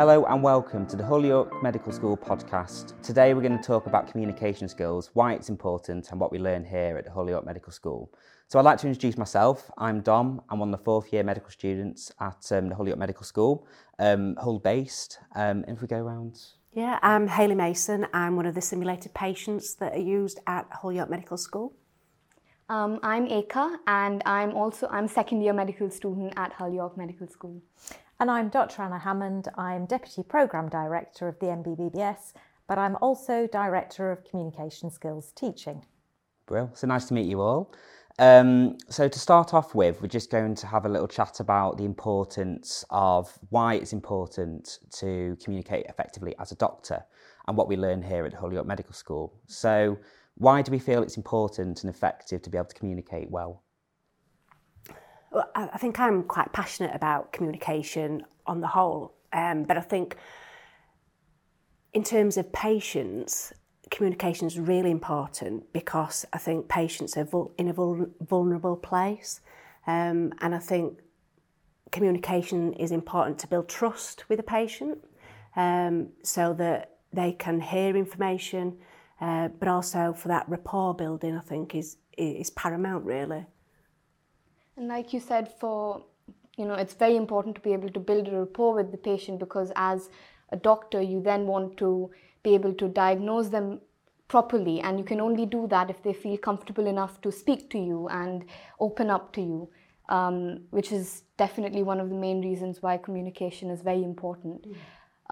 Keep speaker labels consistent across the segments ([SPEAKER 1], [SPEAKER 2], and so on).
[SPEAKER 1] Hello and welcome to the Hull York Medical School podcast. Today we're going to talk about communication skills, why it's important, and what we learn here at the Hull York Medical School. So I'd like to introduce myself. I'm Dom. I'm one of the fourth year medical students at um, the Hull York Medical School, um, Hull based. Um, and if we go around.
[SPEAKER 2] Yeah, I'm Hayley Mason. I'm one of the simulated patients that are used at Hull York Medical School.
[SPEAKER 3] Um, I'm Eka, and I'm also I'm second year medical student at Hull York Medical School.
[SPEAKER 4] And I'm Dr. Anna Hammond. I'm Deputy Programme Director of the MBBS, but I'm also Director of Communication Skills Teaching.
[SPEAKER 1] Brill. So nice to meet you all. Um, so to start off with, we're just going to have a little chat about the importance of why it's important to communicate effectively as a doctor and what we learn here at Hull York Medical School. So why do we feel it's important and effective to be able to communicate well?
[SPEAKER 2] I think I'm quite passionate about communication on the whole, um, but I think in terms of patients, communication is really important because I think patients are in a vulnerable place, um, and I think communication is important to build trust with a patient, um, so that they can hear information, uh, but also for that rapport building, I think is is paramount really.
[SPEAKER 3] And like you said, for you know, it's very important to be able to build a rapport with the patient because as a doctor, you then want to be able to diagnose them properly, and you can only do that if they feel comfortable enough to speak to you and open up to you, um, which is definitely one of the main reasons why communication is very important. Mm.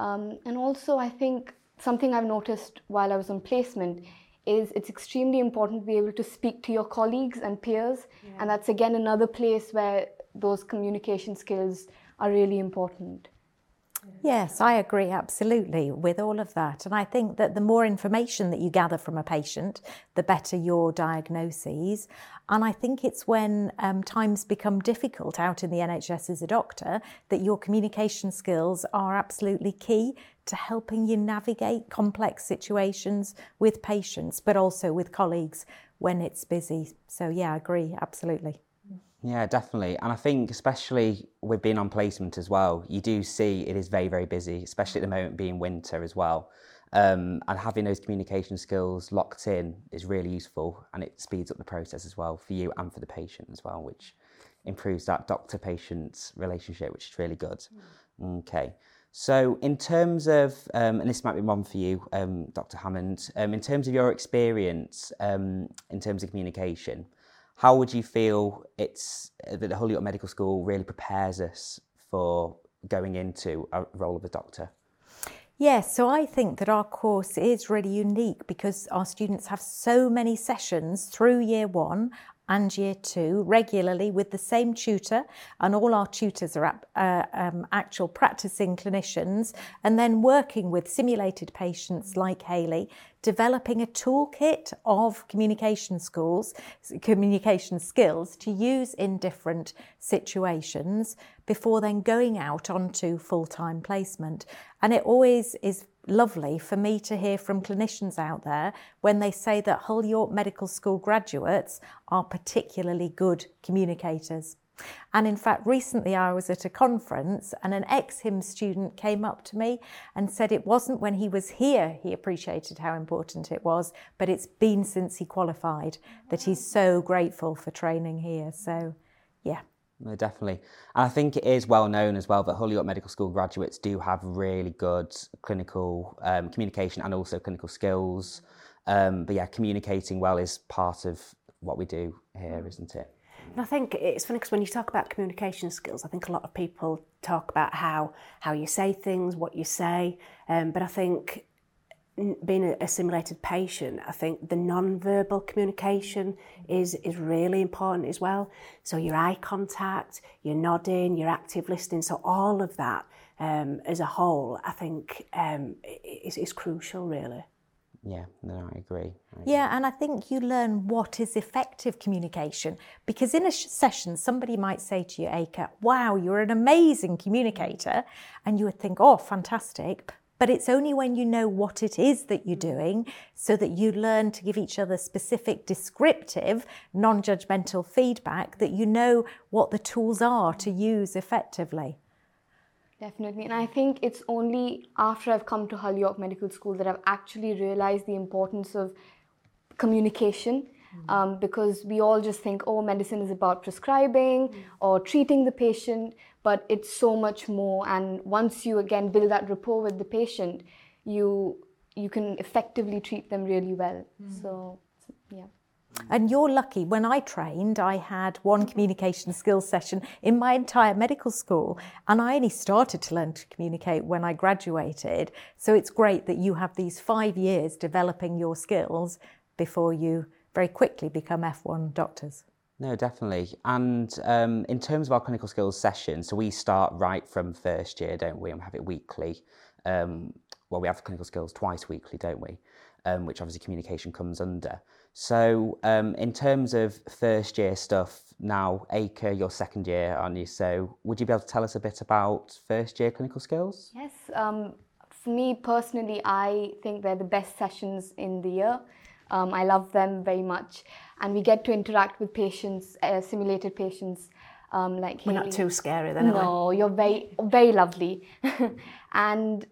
[SPEAKER 3] Um, and also, I think something I've noticed while I was on placement is it's extremely important to be able to speak to your colleagues and peers. Yeah. And that's again another place where those communication skills are really important.
[SPEAKER 4] Yes, I agree absolutely with all of that. And I think that the more information that you gather from a patient, the better your diagnoses. And I think it's when um, times become difficult out in the NHS as a doctor that your communication skills are absolutely key to helping you navigate complex situations with patients, but also with colleagues when it's busy. So, yeah, I agree absolutely.
[SPEAKER 1] Yeah, definitely. And I think, especially with being on placement as well, you do see it is very, very busy, especially at the moment being winter as well. Um, and having those communication skills locked in is really useful and it speeds up the process as well for you and for the patient as well, which improves that doctor patient relationship, which is really good. Mm. Okay. So, in terms of, um, and this might be one for you, um, Dr. Hammond, um, in terms of your experience um, in terms of communication, how would you feel it's uh, that the Hull York Medical School really prepares us for going into a role of a doctor?
[SPEAKER 4] Yes, so I think that our course is really unique because our students have so many sessions through year one and year two regularly with the same tutor, and all our tutors are uh, um, actual practicing clinicians, and then working with simulated patients like Hayley, developing a toolkit of communication schools, communication skills to use in different situations before then going out onto full-time placement. And it always is lovely for me to hear from clinicians out there when they say that Hull York Medical School graduates are particularly good communicators. And in fact, recently I was at a conference and an ex HYMS student came up to me and said it wasn't when he was here he appreciated how important it was, but it's been since he qualified that he's so grateful for training here. So, yeah,
[SPEAKER 1] no, definitely. And I think it is well known as well that Hull York Medical School graduates do have really good clinical um, communication and also clinical skills. Um, but yeah, communicating well is part of what we do here, isn't it?
[SPEAKER 2] And I think it's funny because when you talk about communication skills, I think a lot of people talk about how how you say things, what you say, um, but I think being a, simulated patient, I think the non-verbal communication is is really important as well. So your eye contact, your nodding, your active listening, so all of that um, as a whole, I think um, is crucial, really.
[SPEAKER 1] Yeah, no, I agree. I agree.
[SPEAKER 4] Yeah, and I think you learn what is effective communication because in a sh- session, somebody might say to you, Eka, wow, you're an amazing communicator. And you would think, oh, fantastic. But it's only when you know what it is that you're doing so that you learn to give each other specific, descriptive, non judgmental feedback that you know what the tools are to use effectively.
[SPEAKER 3] Definitely. And I think it's only after I've come to Hull York Medical School that I've actually realized the importance of communication. Mm. Um, because we all just think, oh, medicine is about prescribing mm. or treating the patient, but it's so much more. And once you again build that rapport with the patient, you you can effectively treat them really well. Mm. So, yeah.
[SPEAKER 4] And you're lucky. When I trained, I had one communication skills session in my entire medical school, and I only started to learn to communicate when I graduated. So it's great that you have these five years developing your skills before you very quickly become F1 doctors.
[SPEAKER 1] No, definitely. And um, in terms of our clinical skills session, so we start right from first year, don't we? And we have it weekly. Um, well, we have clinical skills twice weekly, don't we? Um, which obviously communication comes under. So, um, in terms of first year stuff, now, Eka, your second year, aren't you? So, would you be able to tell us a bit about first year clinical skills?
[SPEAKER 3] Yes. Um, for me personally, I think they're the best sessions in the year. Um, I love them very much. And we get to interact with patients, uh, simulated patients. Um, like
[SPEAKER 2] We're not too scary then,
[SPEAKER 3] No, you're very, very lovely. and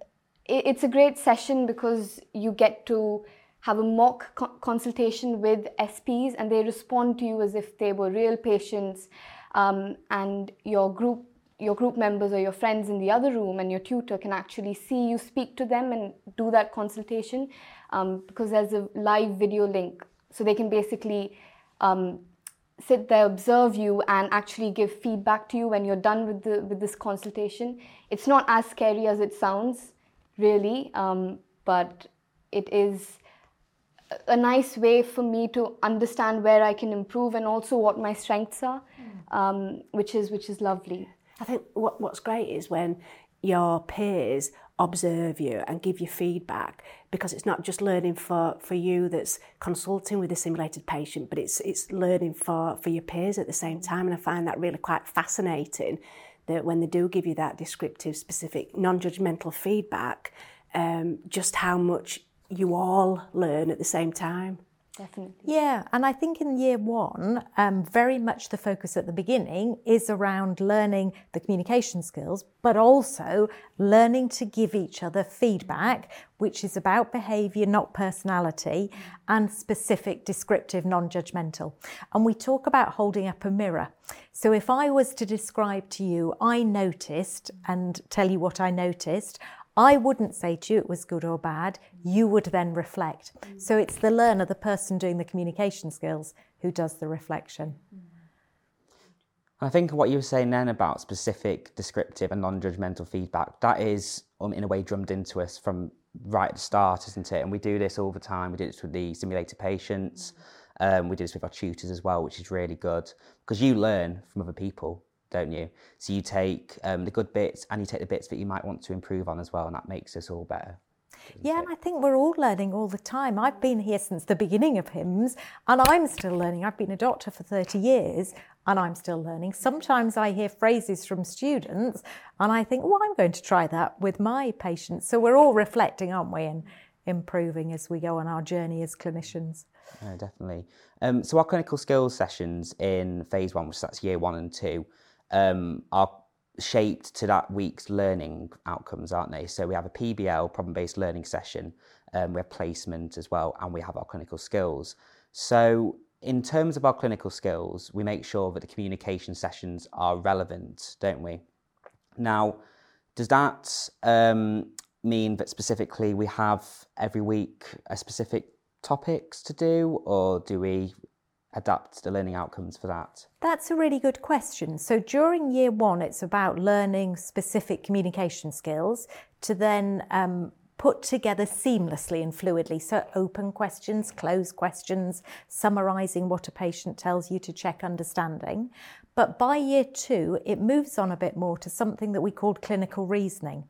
[SPEAKER 3] it, it's a great session because you get to have a mock co- consultation with SPs and they respond to you as if they were real patients um, and your group your group members or your friends in the other room and your tutor can actually see you speak to them and do that consultation um, because there's a live video link. So they can basically um, sit there observe you and actually give feedback to you when you're done with the with this consultation. It's not as scary as it sounds really um, but it is a nice way for me to understand where I can improve and also what my strengths are, mm. um, which is which is lovely.
[SPEAKER 2] I think what, what's great is when your peers observe you and give you feedback because it's not just learning for, for you that's consulting with a simulated patient, but it's it's learning for, for your peers at the same time. And I find that really quite fascinating that when they do give you that descriptive, specific, non-judgmental feedback, um, just how much you all learn at the same time.
[SPEAKER 3] Definitely.
[SPEAKER 4] Yeah, and I think in year one, um, very much the focus at the beginning is around learning the communication skills, but also learning to give each other feedback, which is about behaviour, not personality, and specific, descriptive, non judgmental. And we talk about holding up a mirror. So if I was to describe to you, I noticed, and tell you what I noticed, I wouldn't say to you it was good or bad. You would then reflect. So it's the learner, the person doing the communication skills, who does the reflection.
[SPEAKER 1] I think what you were saying then about specific, descriptive, and non judgmental feedback, that is, um, in a way, drummed into us from right at the start, isn't it? And we do this all the time. We do this with the simulated patients. Um, we do this with our tutors as well, which is really good because you learn from other people don't you? So you take um, the good bits and you take the bits that you might want to improve on as well, and that makes us all better.
[SPEAKER 4] Yeah, and I think we're all learning all the time. I've been here since the beginning of HYMS, and I'm still learning. I've been a doctor for 30 years, and I'm still learning. Sometimes I hear phrases from students, and I think, well, I'm going to try that with my patients. So we're all reflecting, aren't we, and improving as we go on our journey as clinicians.
[SPEAKER 1] Yeah, definitely. Um, so our clinical skills sessions in phase one, which that's year one and two, um, are shaped to that week's learning outcomes, aren't they? So we have a PBL, problem based learning session, um, we have placement as well, and we have our clinical skills. So, in terms of our clinical skills, we make sure that the communication sessions are relevant, don't we? Now, does that um, mean that specifically we have every week a specific topics to do, or do we adapt the learning outcomes for that?
[SPEAKER 4] That's a really good question. So during year one, it's about learning specific communication skills to then um, put together seamlessly and fluidly. So open questions, closed questions, summarising what a patient tells you to check understanding. But by year two, it moves on a bit more to something that we called clinical reasoning.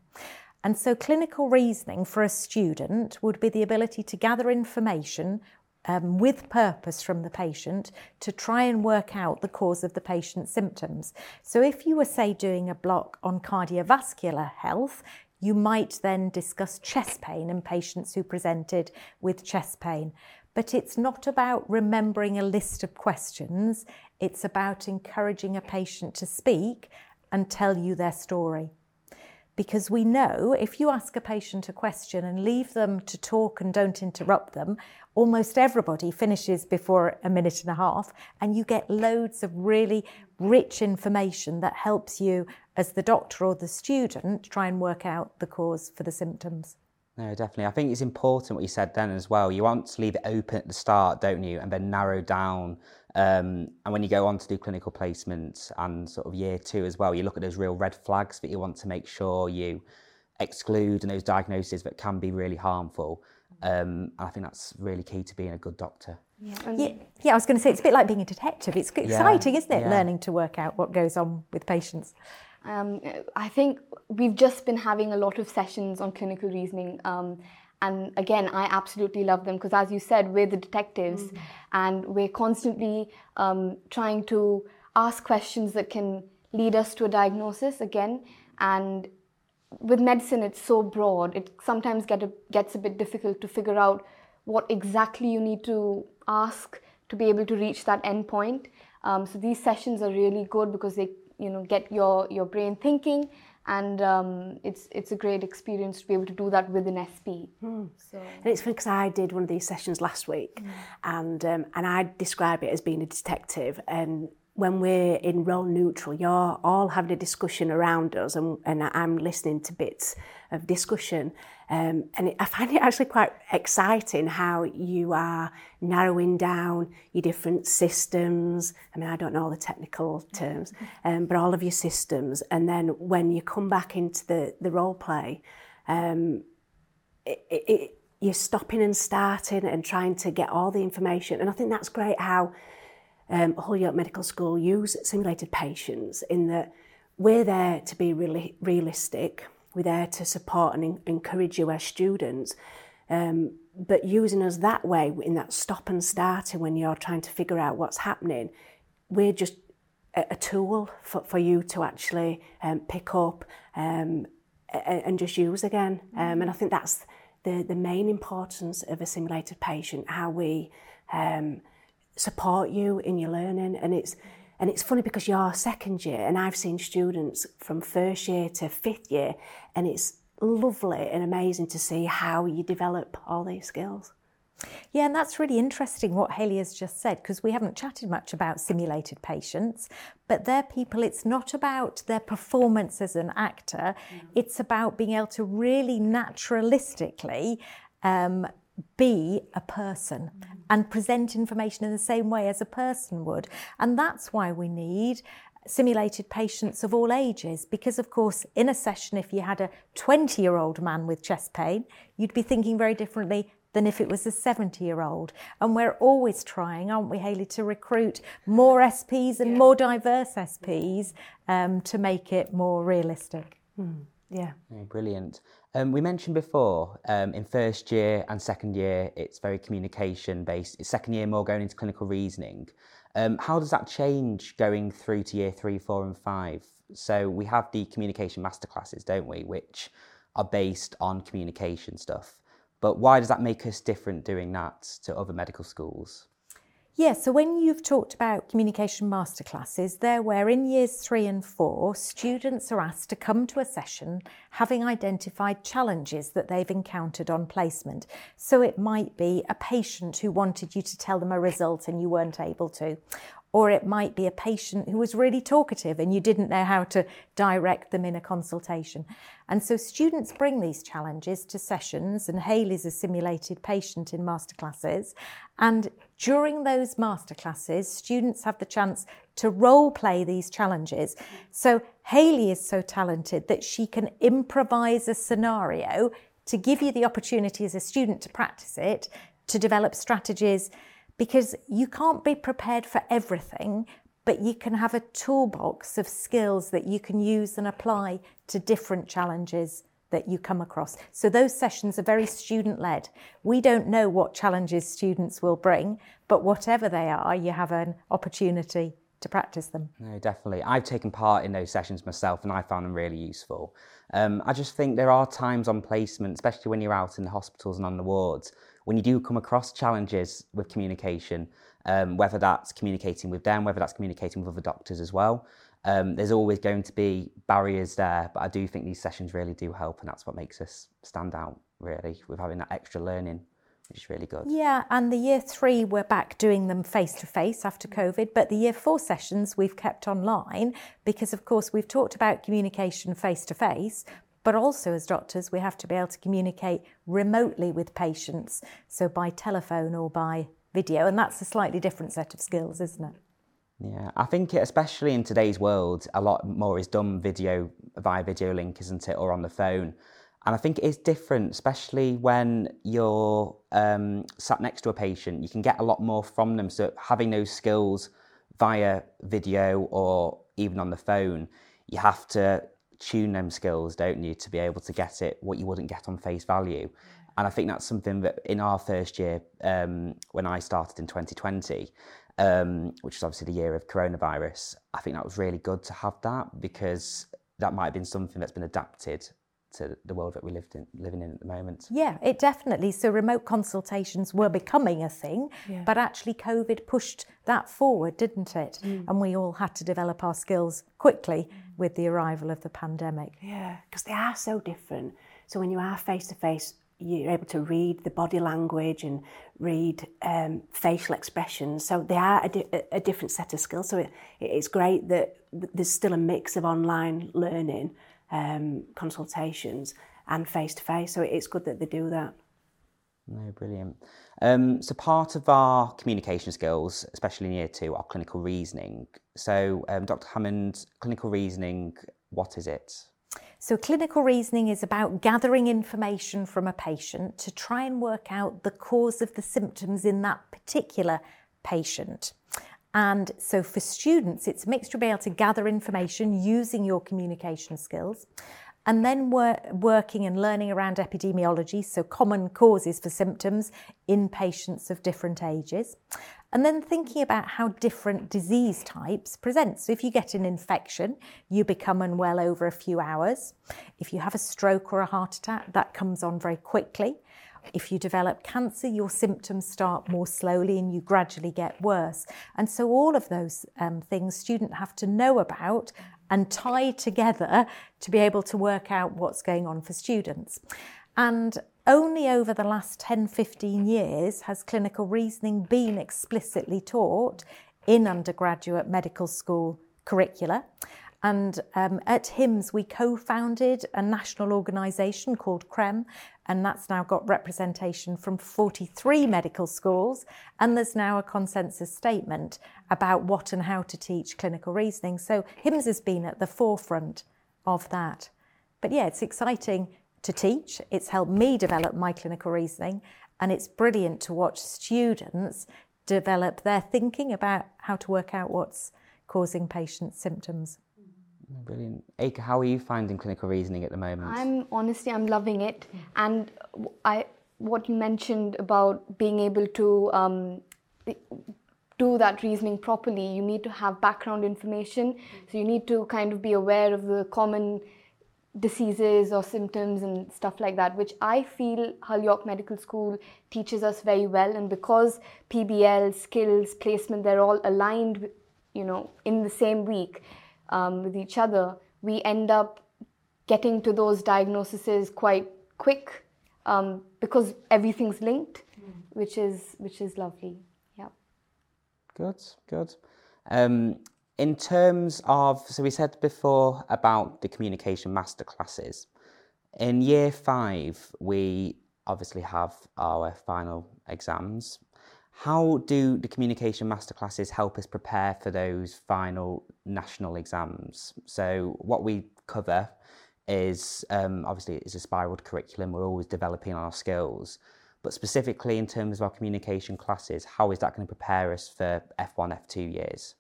[SPEAKER 4] And so, clinical reasoning for a student would be the ability to gather information um, with purpose from the patient to try and work out the cause of the patient's symptoms. So, if you were, say, doing a block on cardiovascular health, you might then discuss chest pain in patients who presented with chest pain. But it's not about remembering a list of questions, it's about encouraging a patient to speak and tell you their story. because we know if you ask a patient a question and leave them to talk and don't interrupt them, almost everybody finishes before a minute and a half, and you get loads of really rich information that helps you as the doctor or the student try and work out the cause for the symptoms.
[SPEAKER 1] No, definitely. I think it's important what you said then as well. You want to leave it open at the start, don't you, and then narrow down. Um, and when you go on to do clinical placements and sort of year two as well, you look at those real red flags that you want to make sure you exclude and those diagnoses that can be really harmful. Um, I think that's really key to being a good doctor.
[SPEAKER 4] Yeah, yeah, yeah, I was going to say it's a bit like being a detective. It's exciting, yeah, isn't it? Yeah. Learning to work out what goes on with patients.
[SPEAKER 3] Um, I think we've just been having a lot of sessions on clinical reasoning. Um, and again, I absolutely love them because, as you said, we're the detectives mm. and we're constantly um, trying to ask questions that can lead us to a diagnosis again. And with medicine, it's so broad, it sometimes get a, gets a bit difficult to figure out what exactly you need to ask to be able to reach that end point. Um, so these sessions are really good because they you know get your your brain thinking and um, it's it's a great experience to be able to do that with an SP.
[SPEAKER 2] Mm. So. And it's funny because I did one of these sessions last week, mm. and um, and I describe it as being a detective. And when we're in role neutral, you're all having a discussion around us, and, and I'm listening to bits of discussion. Um, and it, I find it actually quite exciting how you are narrowing down your different systems. I mean, I don't know all the technical terms, um, but all of your systems. And then when you come back into the, the role play, um, it, it, you're stopping and starting and trying to get all the information. And I think that's great how um, Hull York Medical School use simulated patients in that we're there to be really realistic we're there to support and encourage you as students. Um, but using us that way, in that stop and starting when you're trying to figure out what's happening, we're just a, a tool for, for you to actually um, pick up um, and, and just use again. Um, and I think that's the, the main importance of a simulated patient, how we um, support you in your learning. And it's and it's funny because you're second year, and I've seen students from first year to fifth year, and it's lovely and amazing to see how you develop all these skills.
[SPEAKER 4] Yeah, and that's really interesting what Hayley has just said because we haven't chatted much about simulated patients, but they're people, it's not about their performance as an actor, mm. it's about being able to really naturalistically um, be a person mm. and present information in the same way as a person would. And that's why we need simulated patients of all ages because of course in a session if you had a 20 year old man with chest pain you'd be thinking very differently than if it was a 70 year old and we're always trying aren't we hayley to recruit more sps and yeah. more diverse sps um, to make it more realistic
[SPEAKER 2] mm. Yeah
[SPEAKER 1] brilliant um, we mentioned before um, in first year and second year, it's very communication based. Second year, more going into clinical reasoning. Um, how does that change going through to year three, four, and five? So we have the communication masterclasses, don't we, which are based on communication stuff. But why does that make us different doing that to other medical schools?
[SPEAKER 4] Yeah, so when you've talked about communication masterclasses, they're where in years three and four, students are asked to come to a session having identified challenges that they've encountered on placement. So it might be a patient who wanted you to tell them a result and you weren't able to, or it might be a patient who was really talkative and you didn't know how to direct them in a consultation. And so students bring these challenges to sessions, and Hayley's a simulated patient in masterclasses. And during those masterclasses, students have the chance to role play these challenges. So Hayley is so talented that she can improvise a scenario to give you the opportunity as a student to practice it, to develop strategies because you can't be prepared for everything, but you can have a toolbox of skills that you can use and apply to different challenges that you come across. So those sessions are very student led. We don't know what challenges students will bring, but whatever they are, you have an opportunity to practice them.
[SPEAKER 1] No, definitely. I've taken part in those sessions myself and I found them really useful. Um, I just think there are times on placement, especially when you're out in the hospitals and on the wards, when you do come across challenges with communication, um, whether that's communicating with them, whether that's communicating with other doctors as well, Um, there's always going to be barriers there, but I do think these sessions really do help, and that's what makes us stand out, really, with having that extra learning, which is really good.
[SPEAKER 4] Yeah, and the year three, we're back doing them face to face after COVID, but the year four sessions we've kept online because, of course, we've talked about communication face to face, but also as doctors, we have to be able to communicate remotely with patients, so by telephone or by video, and that's a slightly different set of skills, isn't it?
[SPEAKER 1] Yeah, I think especially in today's world, a lot more is done video via video link, isn't it, or on the phone. And I think it is different, especially when you're um, sat next to a patient. You can get a lot more from them. So having those skills via video or even on the phone, you have to tune them skills, don't you, to be able to get it what you wouldn't get on face value. And I think that's something that in our first year, um, when I started in 2020, um, which is obviously the year of coronavirus, I think that was really good to have that because that might have been something that's been adapted to the world that we lived in, living in at the moment.
[SPEAKER 4] Yeah, it definitely. So remote consultations were becoming a thing, yeah. but actually COVID pushed that forward, didn't it? Mm. And we all had to develop our skills quickly mm. with the arrival of the pandemic.
[SPEAKER 2] Yeah, because they are so different. So when you are face to face you're able to read the body language and read um, facial expressions. So they are a, di- a different set of skills. So it, it's great that there's still a mix of online learning, um, consultations, and face to face. So it's good that they do that.
[SPEAKER 1] No, brilliant. Um, so part of our communication skills, especially in year two, are clinical reasoning. So, um, Dr. Hammond, clinical reasoning, what is it?
[SPEAKER 4] So, clinical reasoning is about gathering information from a patient to try and work out the cause of the symptoms in that particular patient. And so, for students, it's a mixture of being able to gather information using your communication skills and then wor- working and learning around epidemiology, so common causes for symptoms in patients of different ages, and then thinking about how different disease types present. So, if you get an infection, you become unwell over a few hours. If you have a stroke or a heart attack, that comes on very quickly. If you develop cancer, your symptoms start more slowly and you gradually get worse. And so, all of those um, things students have to know about and tie together to be able to work out what's going on for students. And only over the last 10, 15 years has clinical reasoning been explicitly taught in undergraduate medical school curricula. And um, at HYMS, we co founded a national organisation called CReME, and that's now got representation from 43 medical schools. And there's now a consensus statement about what and how to teach clinical reasoning. So HYMS has been at the forefront of that. But yeah, it's exciting to teach. It's helped me develop my clinical reasoning, and it's brilliant to watch students develop their thinking about how to work out what's causing patients' symptoms.
[SPEAKER 1] Brilliant. Eka, how are you finding clinical reasoning at the moment?
[SPEAKER 3] I'm honestly, I'm loving it. And I, what you mentioned about being able to um, do that reasoning properly, you need to have background information. So you need to kind of be aware of the common diseases or symptoms and stuff like that, which I feel Hull York Medical School teaches us very well. And because PBL, skills, placement, they're all aligned, you know, in the same week um, with each other, we end up getting to those diagnoses quite quick um, because everything's linked, mm. which is which is lovely. Yeah.
[SPEAKER 1] Good, good. Um, in terms of, so we said before about the communication masterclasses. In year five, we obviously have our final exams how do the communication masterclasses help us prepare for those final national exams? So, what we cover is um, obviously it's a spiraled curriculum. We're always developing our skills, but specifically in terms of our communication classes, how is that going to prepare us for F1, F2 years?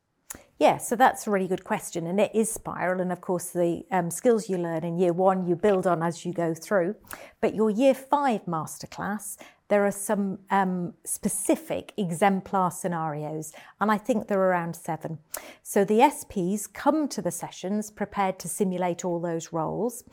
[SPEAKER 4] Yeah, so that's a really good question, and it is spiral. And of course, the um, skills you learn in year one you build on as you go through. But your year five masterclass, there are some um, specific exemplar scenarios, and I think there are around seven. So the SPs come to the sessions prepared to simulate all those roles.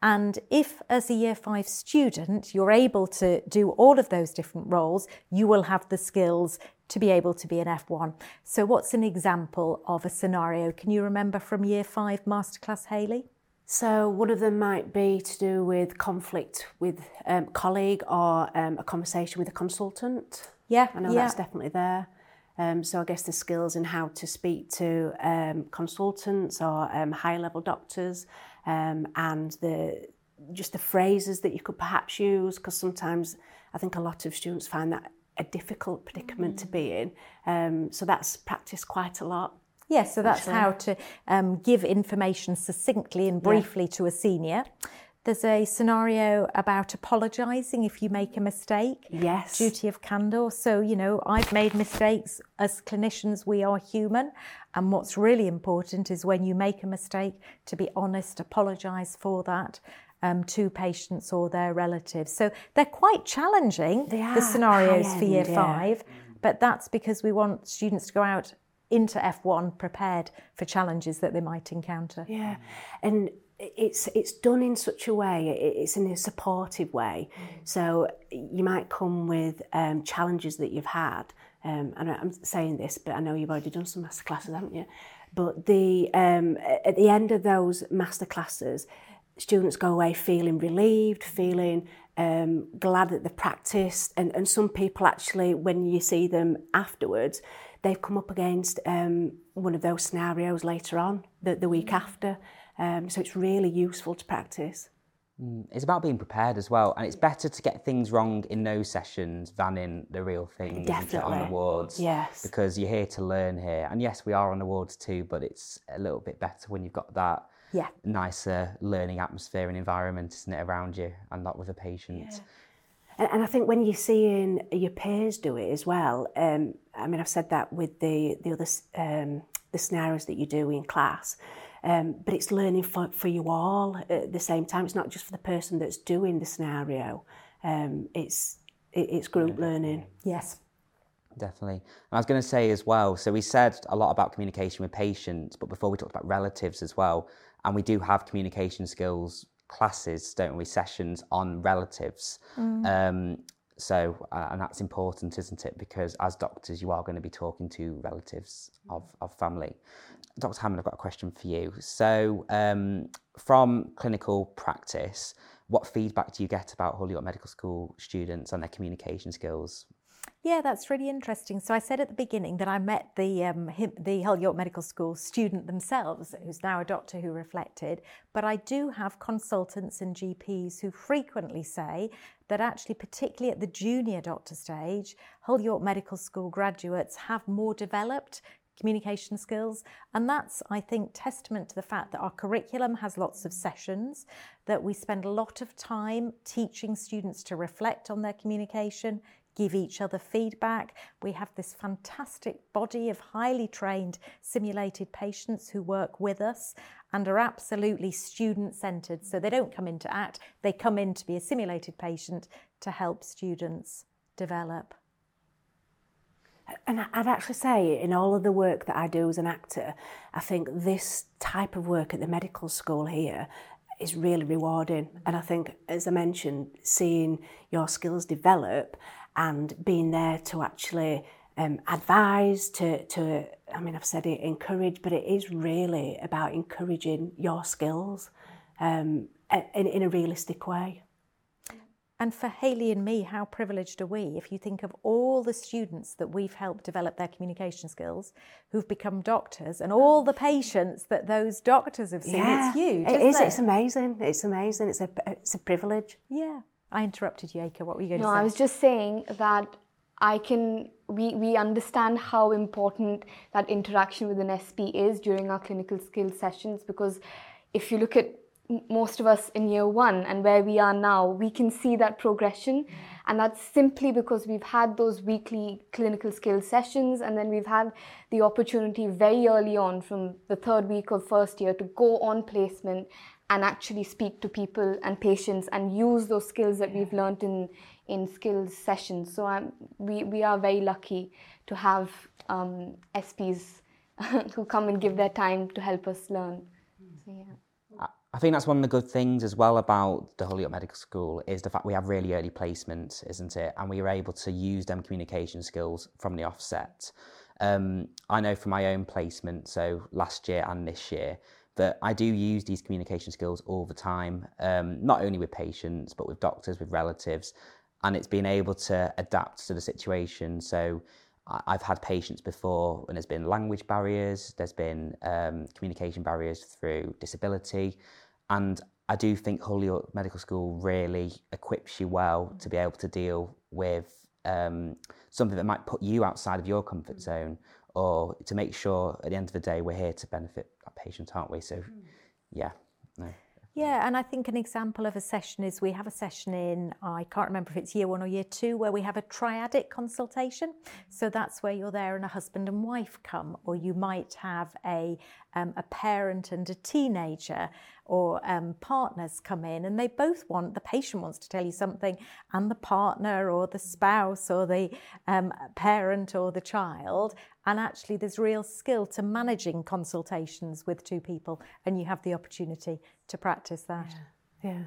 [SPEAKER 4] And if, as a year five student, you're able to do all of those different roles, you will have the skills to be able to be an F1. So, what's an example of a scenario? Can you remember from year five masterclass, Hayley?
[SPEAKER 2] So, one of them might be to do with conflict with um, colleague or um, a conversation with a consultant.
[SPEAKER 4] Yeah,
[SPEAKER 2] I know
[SPEAKER 4] yeah.
[SPEAKER 2] that's definitely there. Um, so I guess the skills in how to speak to um, consultants or um, high level doctors um, and the just the phrases that you could perhaps use because sometimes I think a lot of students find that a difficult predicament mm. to be in. Um, so that's practiced quite a lot.
[SPEAKER 4] Yes, yeah, so that's how to um, give information succinctly and briefly yeah. to a senior. There's a scenario about apologising if you make a mistake.
[SPEAKER 2] Yes.
[SPEAKER 4] Duty of candour. So, you know, I've made mistakes. As clinicians, we are human. And what's really important is when you make a mistake, to be honest, apologise for that. Um, to patients or their relatives. So they're quite challenging,
[SPEAKER 2] they
[SPEAKER 4] the scenarios for year yeah. five, but that's because we want students to go out into F1 prepared for challenges that they might encounter.
[SPEAKER 2] Yeah, and it's it's done in such a way it's in a supportive way. Mm. so you might come with um, challenges that you've had um, and I'm saying this but I know you've already done some master classes haven't you? But the um, at the end of those master classes students go away feeling relieved feeling um, glad that they've practiced. And, and some people actually when you see them afterwards they've come up against um, one of those scenarios later on the, the week mm. after Um, so it's really useful to practice.
[SPEAKER 1] Mm, it's about being prepared as well, and it's better to get things wrong in those sessions than in the real thing
[SPEAKER 2] Definitely.
[SPEAKER 1] on awards.
[SPEAKER 2] Yes.
[SPEAKER 1] Because you're here to learn here, and yes, we are on awards too, but it's a little bit better when you've got that
[SPEAKER 2] yeah.
[SPEAKER 1] nicer learning atmosphere and environment, isn't it, around you, and not with a patient.
[SPEAKER 2] Yeah. And, and I think when you're seeing your peers do it as well, um, I mean, I've said that with the the other um, the scenarios that you do in class. Um, but it's learning for, for you all at the same time. It's not just for the person that's doing the scenario. Um, it's it, it's group learning.
[SPEAKER 4] Yes.
[SPEAKER 1] Definitely. And I was going to say as well, so we said a lot about communication with patients, but before we talked about relatives as well. And we do have communication skills classes, don't we, sessions on relatives. Mm. Um, so, uh, and that's important, isn't it? Because as doctors, you are going to be talking to relatives of, of family. Dr. Hammond, I've got a question for you. So, um, from clinical practice, what feedback do you get about Hull Medical School students and their communication skills?
[SPEAKER 4] Yeah, that's really interesting. So I said at the beginning that I met the um, the Hull York Medical School student themselves, who's now a doctor who reflected. But I do have consultants and GPs who frequently say that actually, particularly at the junior doctor stage, Hull York Medical School graduates have more developed communication skills. And that's, I think, testament to the fact that our curriculum has lots of sessions, that we spend a lot of time teaching students to reflect on their communication, give each other feedback. We have this fantastic body of highly trained simulated patients who work with us and are absolutely student centred. So they don't come in to act, they come in to be a simulated patient to help students develop.
[SPEAKER 2] And I'd actually say, in all of the work that I do as an actor, I think this type of work at the medical school here is really rewarding. And I think, as I mentioned, seeing your skills develop and being there to actually um, advise, to, to, I mean, I've said it, encourage, but it is really about encouraging your skills um, in, in a realistic way.
[SPEAKER 4] And for Hayley and me, how privileged are we if you think of all the students that we've helped develop their communication skills who've become doctors and all the patients that those doctors have seen?
[SPEAKER 2] Yeah,
[SPEAKER 4] it's huge.
[SPEAKER 2] It is.
[SPEAKER 4] It?
[SPEAKER 2] It's amazing. It's amazing. It's a, it's a privilege.
[SPEAKER 4] Yeah. I interrupted you, Eka. What were you going
[SPEAKER 3] no,
[SPEAKER 4] to say?
[SPEAKER 3] No, I was just saying that I can we, we understand how important that interaction with an SP is during our clinical skills sessions because if you look at most of us in year one and where we are now, we can see that progression. And that's simply because we've had those weekly clinical skills sessions and then we've had the opportunity very early on from the third week of first year to go on placement and actually speak to people and patients and use those skills that we've learned in, in skills sessions. So I'm, we, we are very lucky to have um, SPs who come and give their time to help us learn. So, yeah.
[SPEAKER 1] I think that's one of the good things as well about the Hull York Medical School is the fact we have really early placement, isn't it? And we are able to use them communication skills from the offset. Um, I know from my own placement, so last year and this year, that I do use these communication skills all the time, um, not only with patients, but with doctors, with relatives. And it's being able to adapt to the situation. So I've had patients before when there's been language barriers, there's been um, communication barriers through disability, and I do think Hull York Medical School really equips you well to be able to deal with um, something that might put you outside of your comfort zone, or to make sure at the end of the day we're here to benefit our patients, aren't we? So, hmm. yeah, no.
[SPEAKER 4] Yeah, and I think an example of a session is we have a session in, I can't remember if it's year one or year two, where we have a triadic consultation. So that's where you're there and a husband and wife come, or you might have a, um, a parent and a teenager or um, partners come in and they both want, the patient wants to tell you something, and the partner or the spouse or the um, parent or the child. And actually, there's real skill to managing consultations with two people, and you have the opportunity to practice that.
[SPEAKER 2] Yeah. yeah.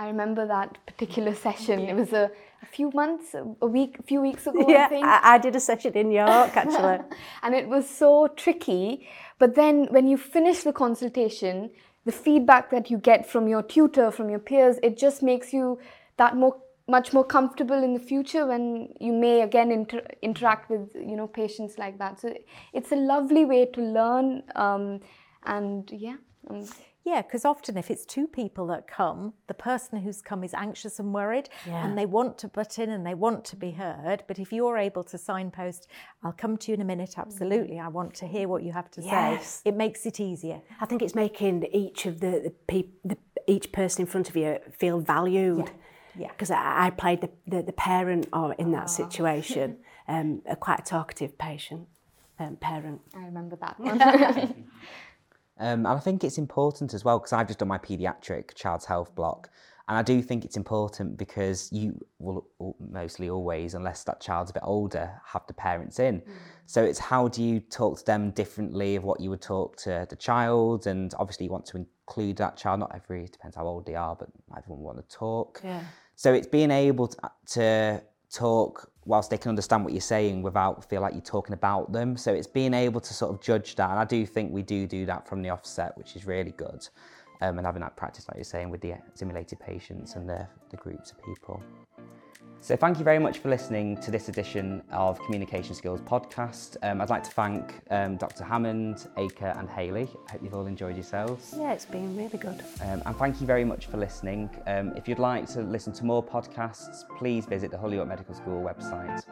[SPEAKER 3] I remember that particular session. It was a, a few months, a week, a few weeks ago.
[SPEAKER 2] Yeah,
[SPEAKER 3] I think.
[SPEAKER 2] I, I did a session in York actually,
[SPEAKER 3] and it was so tricky. But then, when you finish the consultation, the feedback that you get from your tutor, from your peers, it just makes you that more much more comfortable in the future when you may again inter- interact with you know patients like that. So it's a lovely way to learn, um, and yeah. Um,
[SPEAKER 4] yeah, because often if it's two people that come, the person who's come is anxious and worried
[SPEAKER 2] Yeah.
[SPEAKER 4] and they want to butt in and they want to be heard. But if you're able to signpost, I'll come to you in a minute, absolutely, I want to hear what you have to
[SPEAKER 2] Yes.
[SPEAKER 4] say, it makes it easier.
[SPEAKER 2] I think it's making each of the, the, peop, the each person in front of you feel valued.
[SPEAKER 4] Yeah.
[SPEAKER 2] Because I, I played the, the, the parent or in that situation, um, a quite a talkative patient, um, parent.
[SPEAKER 3] I remember that one.
[SPEAKER 1] Um, and I think it's important as well because I've just done my paediatric child's health block. And I do think it's important because you will mostly always, unless that child's a bit older, have the parents in. So it's how do you talk to them differently of what you would talk to the child? And obviously, you want to include that child. Not every, it depends how old they are, but everyone want to talk.
[SPEAKER 2] Yeah.
[SPEAKER 1] So it's being able to, to talk whilst they can understand what you're saying without feel like you're talking about them. So it's being able to sort of judge that. And I do think we do do that from the offset, which is really good. Um, and having that practice, like you're saying, with the simulated patients and the, the groups of people. So thank you very much for listening to this edition of Communication Skills Podcast. Um, I'd like to thank um, Dr. Hammond, Eka and Hayley. I hope you've all enjoyed yourselves.
[SPEAKER 2] Yeah, it's been really good.
[SPEAKER 1] Um, and thank you very much for listening. Um, if you'd like to listen to more podcasts, please visit the Hull York Medical School website.